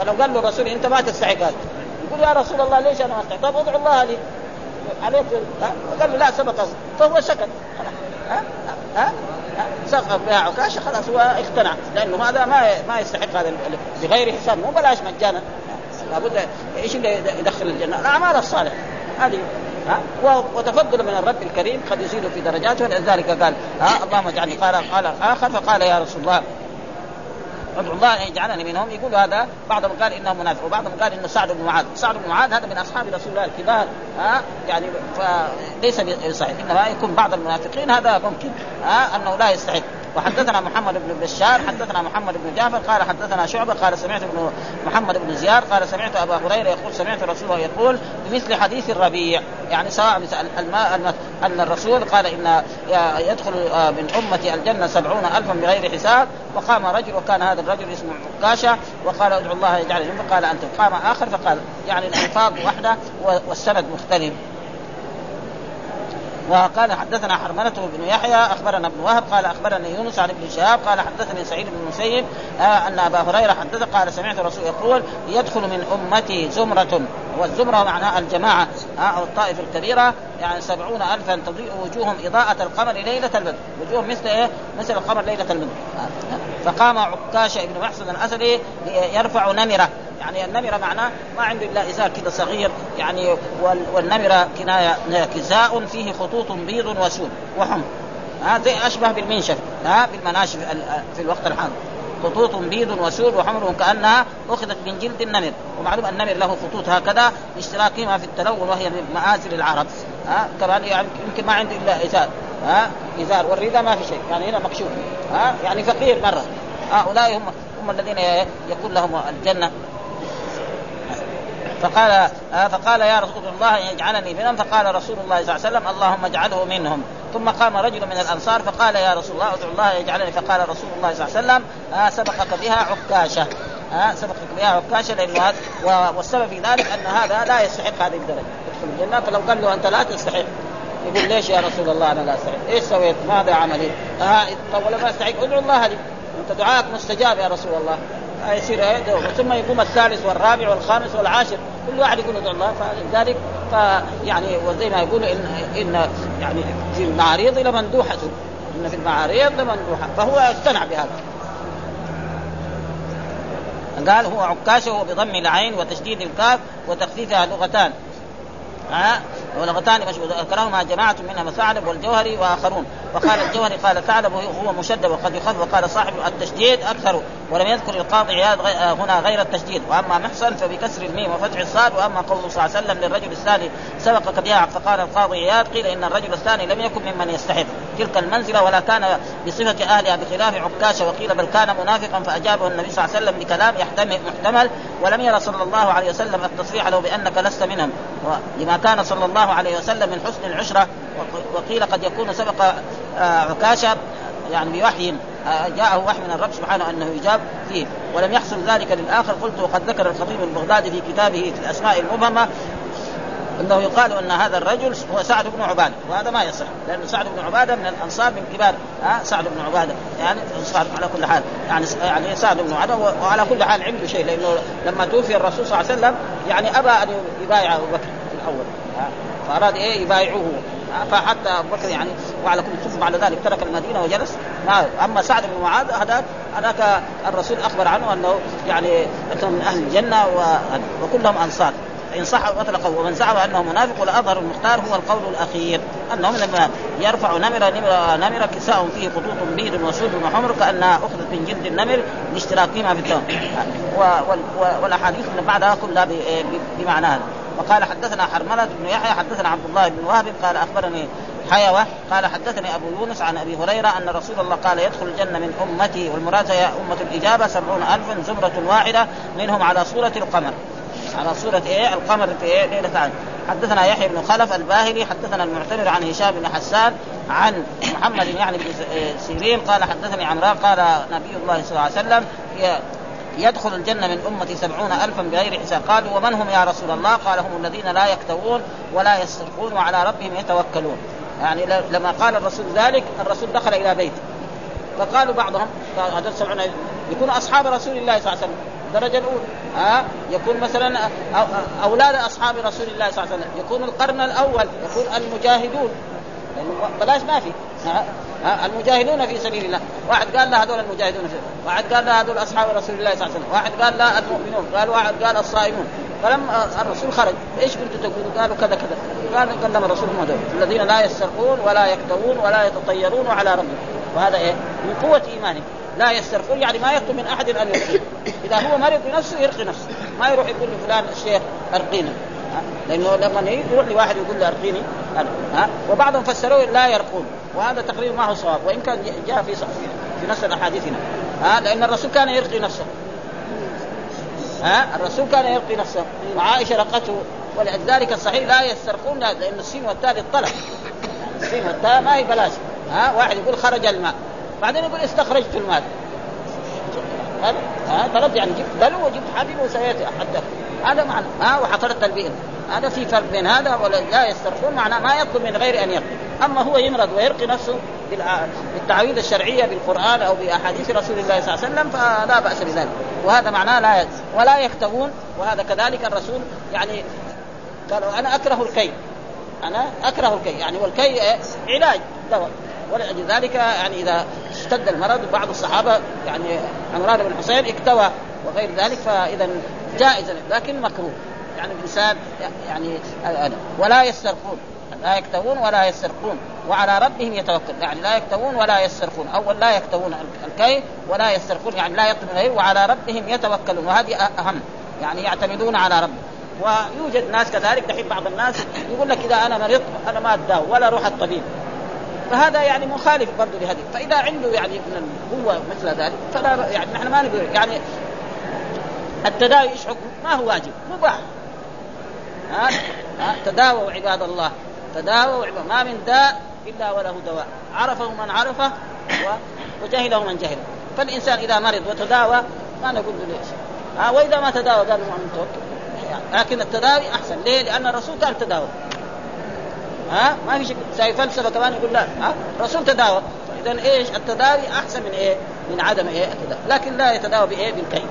فلو قال له الرسول أنت ما تستحق هذا. يقول يا رسول الله ليش أنا ما أستحق؟ طيب ادعو الله لي. عليك. قال له لا سبق فهو سكت ها؟ ها؟ سقط بها عكاشه خلاص هو اقتنع لأنه هذا ما ما يستحق هذا بغير حساب. مو بلاش مجانا. لابد إيش اللي يدخل الجنة؟ الأعمال الصالحة. هذه ها؟ وتفضل من الرب الكريم قد يزيد في درجاته. ولذلك قال ها اللهم اجعلني قال قال آخر فقال يا رسول الله ادعو الله ان يجعلني منهم. يقول هذا بعضهم قال إنه منافق وبعضهم قال إنه سعد بن معاذ، سعد بن معاذ هذا من أصحاب رسول الله الكبار ها؟ يعني فليس بصحيح إنما يكون بعض المنافقين هذا ممكن ها؟ أنه لا يستحق. وحدثنا محمد بن بشار حدثنا محمد بن جعفر قال حدثنا شعبة قال سمعت ابن محمد بن زياد قال سمعت أبا هريرة يقول سمعت رسول الله يقول بمثل حديث الربيع يعني سواء الماء أن الرسول قال إن يدخل من أمتي الجنة سبعون الفا بغير حساب وقام رجل وكان هذا الرجل اسمه عكاشة وقال ادعو الله يجعل فقال انت قام آخر فقال يعني الألفاظ وحدة والسند مختلف. وقال حدثنا حرملة بن يحيى أخبرنا ابن وهب قال أخبرني يونس عن ابن شهاب قال حدثني سعيد بن المسيب آه أن أبا هريرة حدث قال سمعت الرسول يقول يدخل من أمتي زمرة والزمرة معناها الجماعة آه أو الطائفة الكبيرة يعني سبعون ألفا تضيء وجوههم إضاءة القمر ليلة البدر وجوههم مثل إيه؟ مثل القمر ليلة البدر آه. فقام عكاشة بن محسن الأسدي يرفع نمرة يعني النمره معناه ما عنده إلا إزار كذا صغير يعني والنمره كناية كساء فيه خطوط بيض وسود وحمر. هذا أشبه بالمنشف ها بالمناشف في الوقت الحاضر خطوط بيض وسود وحمر كأنها أخذت من جلد النمر. ومعلوم النمر له خطوط هكذا لاشتراكهما في التلون وهي من مآثر العرب. ها كمان يعني يمكن ما عنده إلا إزار ها إزار. والرداء ما في شيء يعني هنا مكشوف ها يعني فقير مرة. هؤلاء هم هم الذين يكون لهم الجنة. فقال آه فقال يا رسول الله يجعلني منهم فقال رسول الله صلى الله عليه وسلم اللهم اجعله منهم ثم قام رجل من الأنصار فقال يا رسول الله ادعو الله يجعلني فقال رسول الله صلى الله عليه وسلم آه سبقك بها عكاشة آه سبقك بها عكاشة لأنه والسبب في ذلك أن هذا لا يستحق هذه الدرجة يدخل الجنة فلو قال له أنت لا تستحق يقول ليش يا رسول الله أنا لا أستحق؟ إيش سويت؟ ماذا عملي؟ آه طب ولا ما أستحق ادعو الله لي أنت دعاءك مستجاب يا رسول الله يصير ثم يقوم الثالث والرابع والخامس والعاشر. كل واحد يقول ادعو الله فلذلك فيعني وزي ما يقولوا إن إن يعني في المعاريض لمندوحة. إن في المعاريض لمندوحة. فهو اقتنع بهذا. قال هو عكاشه بضم العين وتشديد الكاف وتخفيفها لغتان. ها؟ ولغتان ذكرهما جماعة منها ثعلب والجوهري وآخرون. وقال الجوهري قال ثعلب هو مشدد وقد يخف وقال صاحب التشديد أكثر. ولم يذكر القاضي عياض هنا غير التشديد. وأما محصن فبكسر الميم وفتح الصاد. وأما قوله صلى الله عليه وسلم للرجل الثاني سبقك بها فقال القاضي عياض قيل إن الرجل الثاني لم يكن ممن يستحق تلك المنزلة ولا كان بصفة أهلها بخلاف عكاشة وقيل بل كان منافقا فأجابه النبي صلى الله عليه وسلم بكلام يحتمل محتمل. ولم يرى صلى الله عليه وسلم التصريح له بأنك لست منهم. لما كان صلى الله عليه وسلم من حسن العشرة وقيل قد يكون سبق آه، عكاشة يعني بوحي آه، جاءه وحي من الرب سبحانه أنه يجاب فيه. ولم يحصل ذلك للآخر قلت وقد ذكر الخطيب البغدادي في كتابه في الأسماء المبهمة أنه يقال أن هذا الرجل هو سعد بن عبادة وهذا ما يصح لأن سعد بن عبادة من الأنصار من كبار ها سعد بن عبادة يعني صار على كل حال يعني يعني سعد بن عبادة وعلى كل حال عنده شيء لأنه لما توفي الرسول صلى الله عليه وسلم يعني أبى أن يبايع أبو بكر. الأول فأراد إيه؟ يبايعوه فحتى أبو بكر يعني وعلى كل ثم بعد ذلك ترك المدينة وجلس. أما سعد بن معاذ هذاك هذاك الرسول أخبر عنه أنه يعني من أهل الجنة وكلهم أنصار. فإن صح اطلقه ومن زعم أنه منافق والاظهر المختار هو القول الأخير انه من المنافق يرفع نمره نمره, نمرة كساء فيه خطوط بيض وسود وحمر كأنها أخذت من جلد النمر لاشتراكهما في الدم. والأحاديث اللي بعدها كلها بمعنى هذا. وقال حدثنا حرملة بن يحيى حدثنا عبد الله بن وهب قال أخبرني حيوة قال حدثني أبو يونس عن أبي هريرة أن رسول الله قال يدخل الجنة من أمتي والمراد هي أمة الإجابة سبعون الفا زمرة واحدة منهم على صورة القمر. على صورة إيه؟ القمر في إيه؟ ليلة عاد حدثنا يحيى بن خلف الباهلي حدثنا المعتمر عن هشام بن حسان عن محمد يعني بن سيرين قال حدثني عمران قال نبي الله صلى الله عليه وسلم يدخل الجنة من أمتي سبعون ألفا بغير حساب. قالوا ومن هم يا رسول الله؟ قال هم الذين لا يكتوون ولا يسترقون وعلى ربهم يتوكلون. يعني لما قال الرسول ذلك الرسول دخل إلى بيته فقالوا بعضهم هذول سبعون يكون أصحاب رسول الله صلى الله عليه وسلم. الدرجة الأولى. ها؟ يكون مثلا أولاد أصحاب رسول الله صلى الله عليه وسلم. يكون القرن الأول يكون المجاهدون. بلاش ما في. المجاهدون في سبيل الله. واحد قال لا هذول المجاهدون في واحد قال لا هذول أصحاب رسول الله صلى الله عليه وسلم. واحد قال لا المؤمنون. قال واحد قال الصائمون. فلما الرسول خرج إيش كنتوا تقولوا؟ قالوا كذا كذا. قال كلم الرسول هذول الذين لا يسترقون ولا يكتوون ولا يتطيرون على ربهم. وهذا إيه؟ من قوة إيمانهم. لا يسترقون يعني ما يطلب من أحد أن يرقي. إذا هو مرض بنفسه يرقي نفسه. ما يروح يقول لفلان الشيخ ارقينا لأنه لما يروح لواحد يقول له أرقيني ها؟ وبعضهم فسروه لا يرقون. وهذا تقريبا ما هو صواب وإن كان جاء في في نفس الاحاديث هنا ها لأن الرسول كان يرقي نفسه. ها الرسول كان يرقي نفسه. وعائشة رقته. ولذلك الصحيح لا يسترقون لأن السين والتاء للطلب. السين والتاء ما هي بلاش. ها واحد يقول خرج الماء. بعدين يقول استخرجت الماء. هذا ها طلب يعني جبت بلو وجبت حبيب وسويت حتى هذا معنى ها وحفرت البئر هذا في فرق بين هذا ولا لا يسترقون معناه ما يطلب من غير أن يرقي أما هو يمرض ويرقي نفسه بالتعويذ الشرعية بالقرآن أو بأحاديث رسول الله صلى الله عليه وسلم فلا بأس بذلك. وهذا معناه لا ولا يكتوون وهذا كذلك الرسول يعني قال أنا أكره الكي. أنا أكره الكي يعني والكي علاج دواء. ولذلك يعني إذا اشتد المرض بعض الصحابة يعني عمران بن حسين اكتوى وغير ذلك فإذا جائز لكن مكروه. يعني الإنسان يعني ولا يسترقون لا يكتوون ولا يسترقون وعلى ربهم يتوكل. يعني لا يكتوون ولا يسترقون أول لا يكتوون الكي ولا يسترقون يعني لا يطلبون غير وعلى ربهم يتوكلون. وهذه أهم يعني يعتمدون على ربهم. ويوجد ناس كذلك دحين بعض الناس يقول لك إذا أنا مرضت أنا ما اتداوى ولا أروح الطبيب. فهذا يعني مخالف برضه لهذه. فإذا عنده يعني من القوة مثل ذلك فلا يعني نحن ما نقول يعني التداوي إيش حكم؟ ما هو واجب مباح ها؟ ها؟ تداووا عباد الله. تداووا عباد ما من داء إلا وله دواء. عرفه من عرفه وجهله من جهله. فالإنسان إذا مرض وتداوى ما نقول له ليش. ها؟ وإذا ما تداوى قال له توكل لكن التداوي أحسن. ليه؟ لأن الرسول كان تداوى. ها؟ ما في شيء زي فلسفة كمان يقول لا ها؟ الرسول تداوى. اذا إيش؟ التداوي أحسن من إيه؟ من عدم إيه؟ التداوي. لكن لا يتداوى بإيه؟ بالكي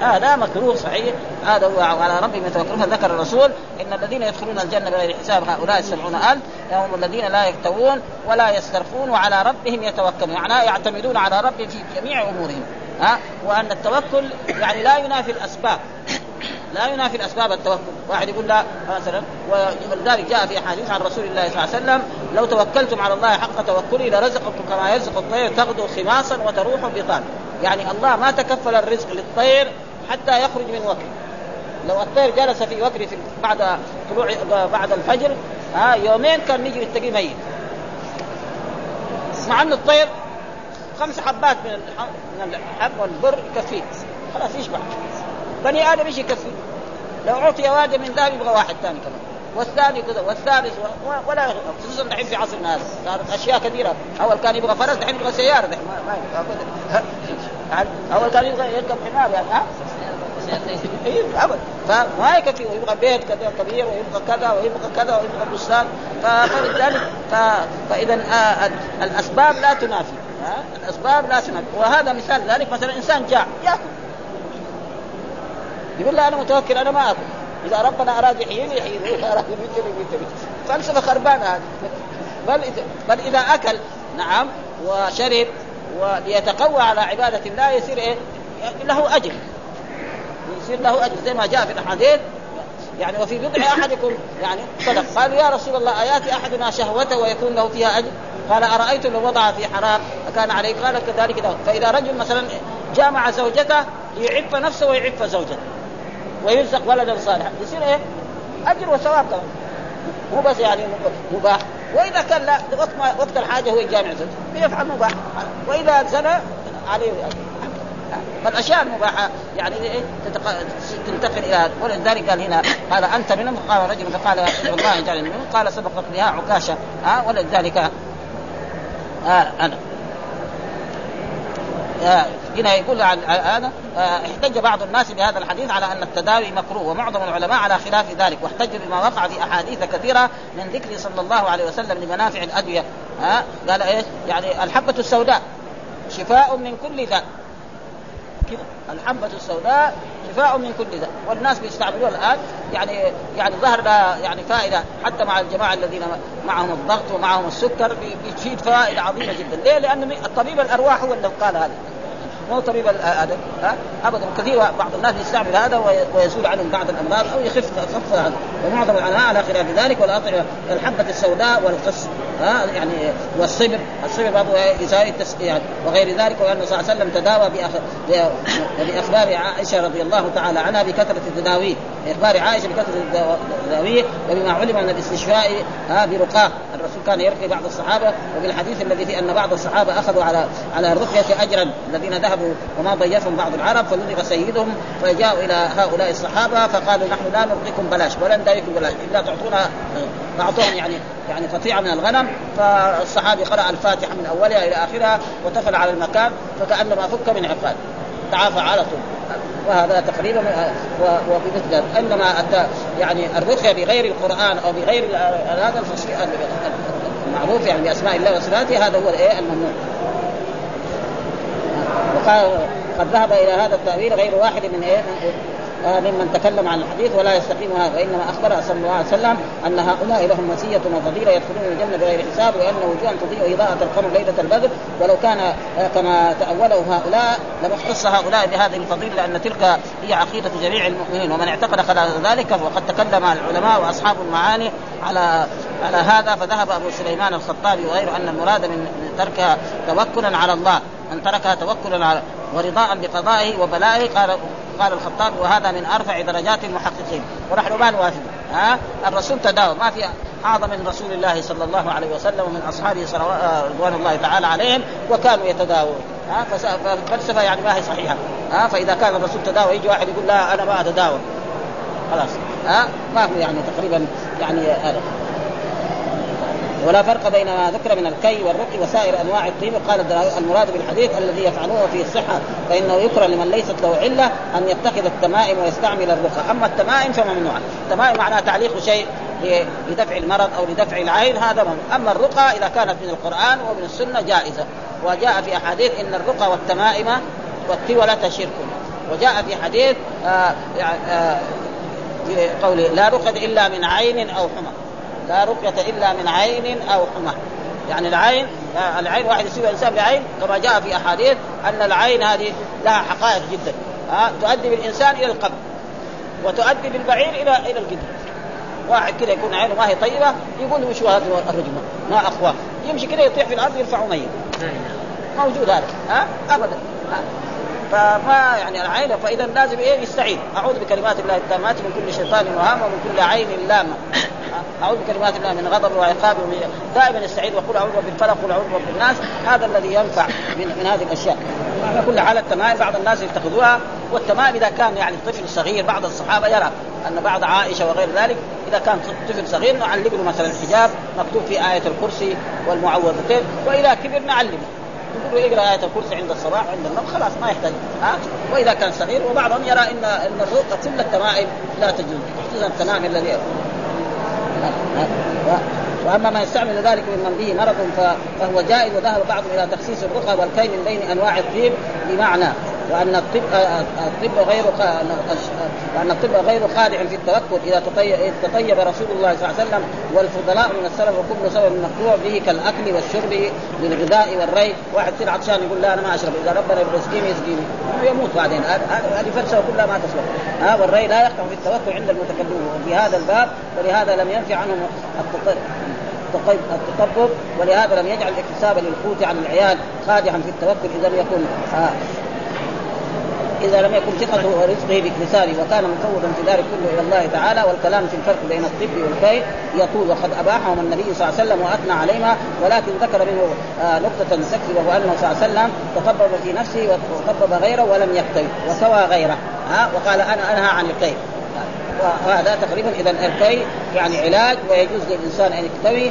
هذا مكروه صحيح. هذا هو على ربهم يتوكلون فذكر الرسول. إن الذين يدخلون الجنة بغير حساب هؤلاء السبعون ألف. هم الذين لا يكتوون ولا يسترخون وعلى ربهم يتوكلون. معناه يعتمدون على ربهم في جميع أمورهم. ها؟ وأن التوكل يعني لا ينافي الأسباب. لا ينافي الأسباب التوكل، واحد يقول لا مثلا ولذلك جاء في أحاديث عن رسول الله صلى الله عليه وسلم لو توكلتم على الله حق توكله لرزقكم كما يرزق الطير تغدو خماصا وتروح بطان، يعني الله ما تكفل الرزق للطير حتى يخرج من وكر لو الطير جلس في وكر في بعد طلوع بعد الفجر ها يومين كان يجي يتقي ميت. مع إن الطير خمس حبات من من الحب والبر يكفيه. خلاص يشبع. بني آدم إيش يكفي؟ لو أعطي واحد من ذهب يبغى واحد ثاني كمان. والثاني كذا والثالث ولا خصوصا دحين في عصرنا هذا صارت أشياء كثيرة. أول كان يبغى فرس دحين يبغى سيارة. دحين <laughs> أول كان يبغى يركب حمار يعني ها؟ أيوه ابدا. فما يكفي. ويبغى بيت كذا كبير ويبغى كذا ويبغى كذا ويبغى بستان. فلذلك فاذا آه، الأسباب لا تنافي الأسباب لا تنافي. وهذا مثال ذلك. مثلا إنسان جاع يأكل. يقول لا أنا متوكل أنا ما أكل. إذا ربنا أراد يحييني يحييني. اذا <laughs> أراد يميتني يميتني. فلسفه خربانه هذه. بل إذا بل إذا أكل نعم وشرب وليتقوى على عبادة الله يصير إيه؟ له أجر. يصير له أجر زي ما جاء في الأحاديث. يعني وفي بضع أحدكم يعني صدق. قالوا يا رسول الله أياتي أحدنا شهوته ويكون له فيها أجر؟ قال أرأيتم لو وضع في حرام؟ فكان عليه. قال كذلك ده. فإذا رجل مثلا جامع زوجته ليعف نفسه ويعف زوجته. ويرزق ولدا صالحا. يصير إيه؟ أجر وثواب كمان مو بس يعني مباح. وإذا كان لا وقت ما وقت الحاجة هو يجامع زوجته يفعل مباح. وإذا زنى عليه. فالاشياء المباحة يعني إيه؟ تنتقل إلى ولذلك قال هنا قال أنت منهم؟ قال رجل فقال الله جعل منهم. قال سبقت بها عكاشة. ها؟ ولذلك آه أنا. هنا يقول عن هذا آه احتج بعض الناس بهذا الحديث على أن التداوي مكروه ومعظم العلماء على خلاف ذلك واحتج بما وقع في أحاديث كثيرة من ذكر صلى الله عليه وسلم لمنافع الأدوية ها آه قال إيش؟ يعني الحبة السوداء شفاء من كل داء كذا. الحبة السوداء شفاء من كل داء والناس بيستعملوها الآن. يعني يعني ظهر لها يعني فائدة. حتى مع الجماعة الذين معهم الضغط ومعهم السكر بتفيد فائدة عظيمة جدا. ليه؟ لأن الطبيب الأرواح هو اللي قال هذا. مو طبيب هذا ها؟ ابدا. كثير بعض الناس يستعمل هذا ويزول عنهم بعض الأمراض أو يخف خف هذا. ومعظم العلماء على خلاف ذلك والاطعمه الحبة السوداء والقص ها؟ يعني والصبر الصبر برضه يساوي يعني وغير ذلك وأن صلى الله عليه وسلم تداوى بأخبار عائشة رضي الله تعالى عنها بكثرة التداوي. إخبار عائشة بكثرة التداوي وبما علم من الاستشفاء ها برقاه الرسول كان يرقي بعض الصحابة وبالحديث الذي فيه أن بعض الصحابة أخذوا على على الرقيه أجرا الذين ذهبوا وما ضيفهم بعض العرب فلدغ سيدهم فجاءوا إلى هؤلاء الصحابة فقالوا نحن لا نرقيكم بلاش ولا نداويكم بلاش إلا تعطونا فاعطوهم يعني يعني قطيعة من الغنم. فالصحابي قرأ الفاتحة من أولها إلى آخرها وتفل على المكان فكأنما فك من عقال تعافى على طول. وهذا تقريبا وبمثل إنما يعني الرقية بغير القرآن أو بغير هذا المعروف يعني بأسماء الله وصفاته هذا هو الإيه؟ الممنوع. وقال قد ذهب إلى هذا التأويل غير واحد من إيه؟ ممن تكلم عن الحديث ولا يستقيم هذا وانما اخبر صلى الله عليه وسلم أن هؤلاء لهم مزيه وفضيله يدخلون الجنة بغير حساب وأن وجوها تضيء إضاءة القمر ليلة البدر. ولو كان كما تاوله هؤلاء لم يختص هؤلاء بهذه الفضيلة لأن تلك هي عقيدة جميع المؤمنين. ومن اعتقد خلاف ذلك وقد تكلم العلماء وأصحاب المعاني على على هذا. فذهب أبو سليمان الخطابي وغيره أن المراد من تركها توكلا على الله. من تركها توكلا على ورضاء بقضائه وبلائه قال قال الخطاب وهذا من أرفع درجات المحققين. ونحن ما نوافق. ها؟ الرسول تداوى. ما في أعظم من رسول الله صلى الله عليه وسلم ومن أصحابه رضوان الله تعالى عليهم وكانوا يتداوون. ها؟ فالفلسفه يعني ما هي صحيحة. ها؟ فإذا كان الرسول تداوى يجي واحد يقول لا أنا ما أتداوى. خلاص. ها؟ ما هو يعني تقريبا يعني ولا فرق بين ما ذكر من الكي والرقي وسائر أنواع الطيب. قال المراد بالحديث الذي يفعلوه فيه الصحة فإنه يكره لمن ليست له علة أن يتخذ التمائم ويستعمل الرقى، أما التمائم فممنوعه، التمائم معناها تعليق شيء لدفع المرض أو لدفع العين هذا ممنوع، أما الرقى إذا كانت من القرآن ومن السنة جائزة، وجاء في أحاديث إن الرقى والتمائم والتولة شرك، وجاء في حديث آه آه في قوله لا رقد إلا من عين أو حمى. لا رقية إلا من عين أو حمى. يعني العين العين واحد يصيب الإنسان بعين كما جاء في أحاديث أن العين هذه لها حقائق جدا. ها تؤدي بالإنسان إلى القبر وتؤدي بالبعير إلى إلى القدر واحد كذا يكون عينه ما هي طيبة يقول شو هذا الرجل؟ ما أخواه يمشي كذا يطيح في الأرض يرفعه ميت. موجود هذا. ها أبدا. ها. فما يعني العين فإذا لازم إيه؟ يستعيد أعوذ بكلمات الله التامات من كل شيطان وهام ومن كل عين لامه <coughs> أعوذ بكلمات الله من غضب وعقاب دائما يستعيد وقل أعوذ بالفلق وقل أعوذ برب الناس. هذا الذي ينفع من, من هذه الأشياء. على كل حال التمائم بعض الناس يتخذوها والتمائم إذا كان يعني طفل صغير بعض الصحابة يرى أن بعض عائشة وغير ذلك إذا كان طفل صغير نعلق له مثلا الحجاب مكتوب في آية الكرسي والمعوذتين وإذا كبر نعلمه. نقول له اقرا آية الكرسي عند الصباح عند النوم خلاص ما يحتاج. ها؟ وإذا كان صغير وبعضهم يرى ان إن الرقى كل التمائم لا تجوز خصوصا التمائم الذي وأما من يستعمل ذلك ممن به مرض فهو جائز وذهب بعضهم إلى تخصيص الرقى والكي من بين أنواع الطيب بمعنى. وأن الطب الطب غير وأن الطب غير خادع في التوكل إذا تطيب رسول الله صلى الله عليه وسلم والفضلاء من السلف وكل سبب مقطوع به كالأكل والشرب للغذاء والري. واحد يصير عطشان يقول لا أنا ما أشرب. إذا ربنا يسقيني يسقيني. يموت بعدين. هذه فلسفة كلها ما تصلح. ها والري لا يقطع في التوكل عند المتكلمين. وفي هذا الباب ولهذا لم ينفع عنهم التطبب ولهذا لم يجعل الاكتساب للقوت عن العيال خادعا في التوكل إذا لم يكن آه إذا لم يكن ثقته ورزقه بإكتسابه وكان مفوضا في ذلك كله إلى الله تعالى والكلام في الفرق بين الطب والكي يطول وقد اباحهم النبي صلى الله عليه وسلم واثنى عليهما ولكن ذكر منه آه نقطة تكفي وهو أنه صلى الله عليه وسلم تطبب في نفسه وطبب غيره ولم يكتوي وسوى غيره ها وقال أنا انهى عن الكي وهذا تقريبا اذا الكي يعني علاج ويجوز للإنسان أن يكتوي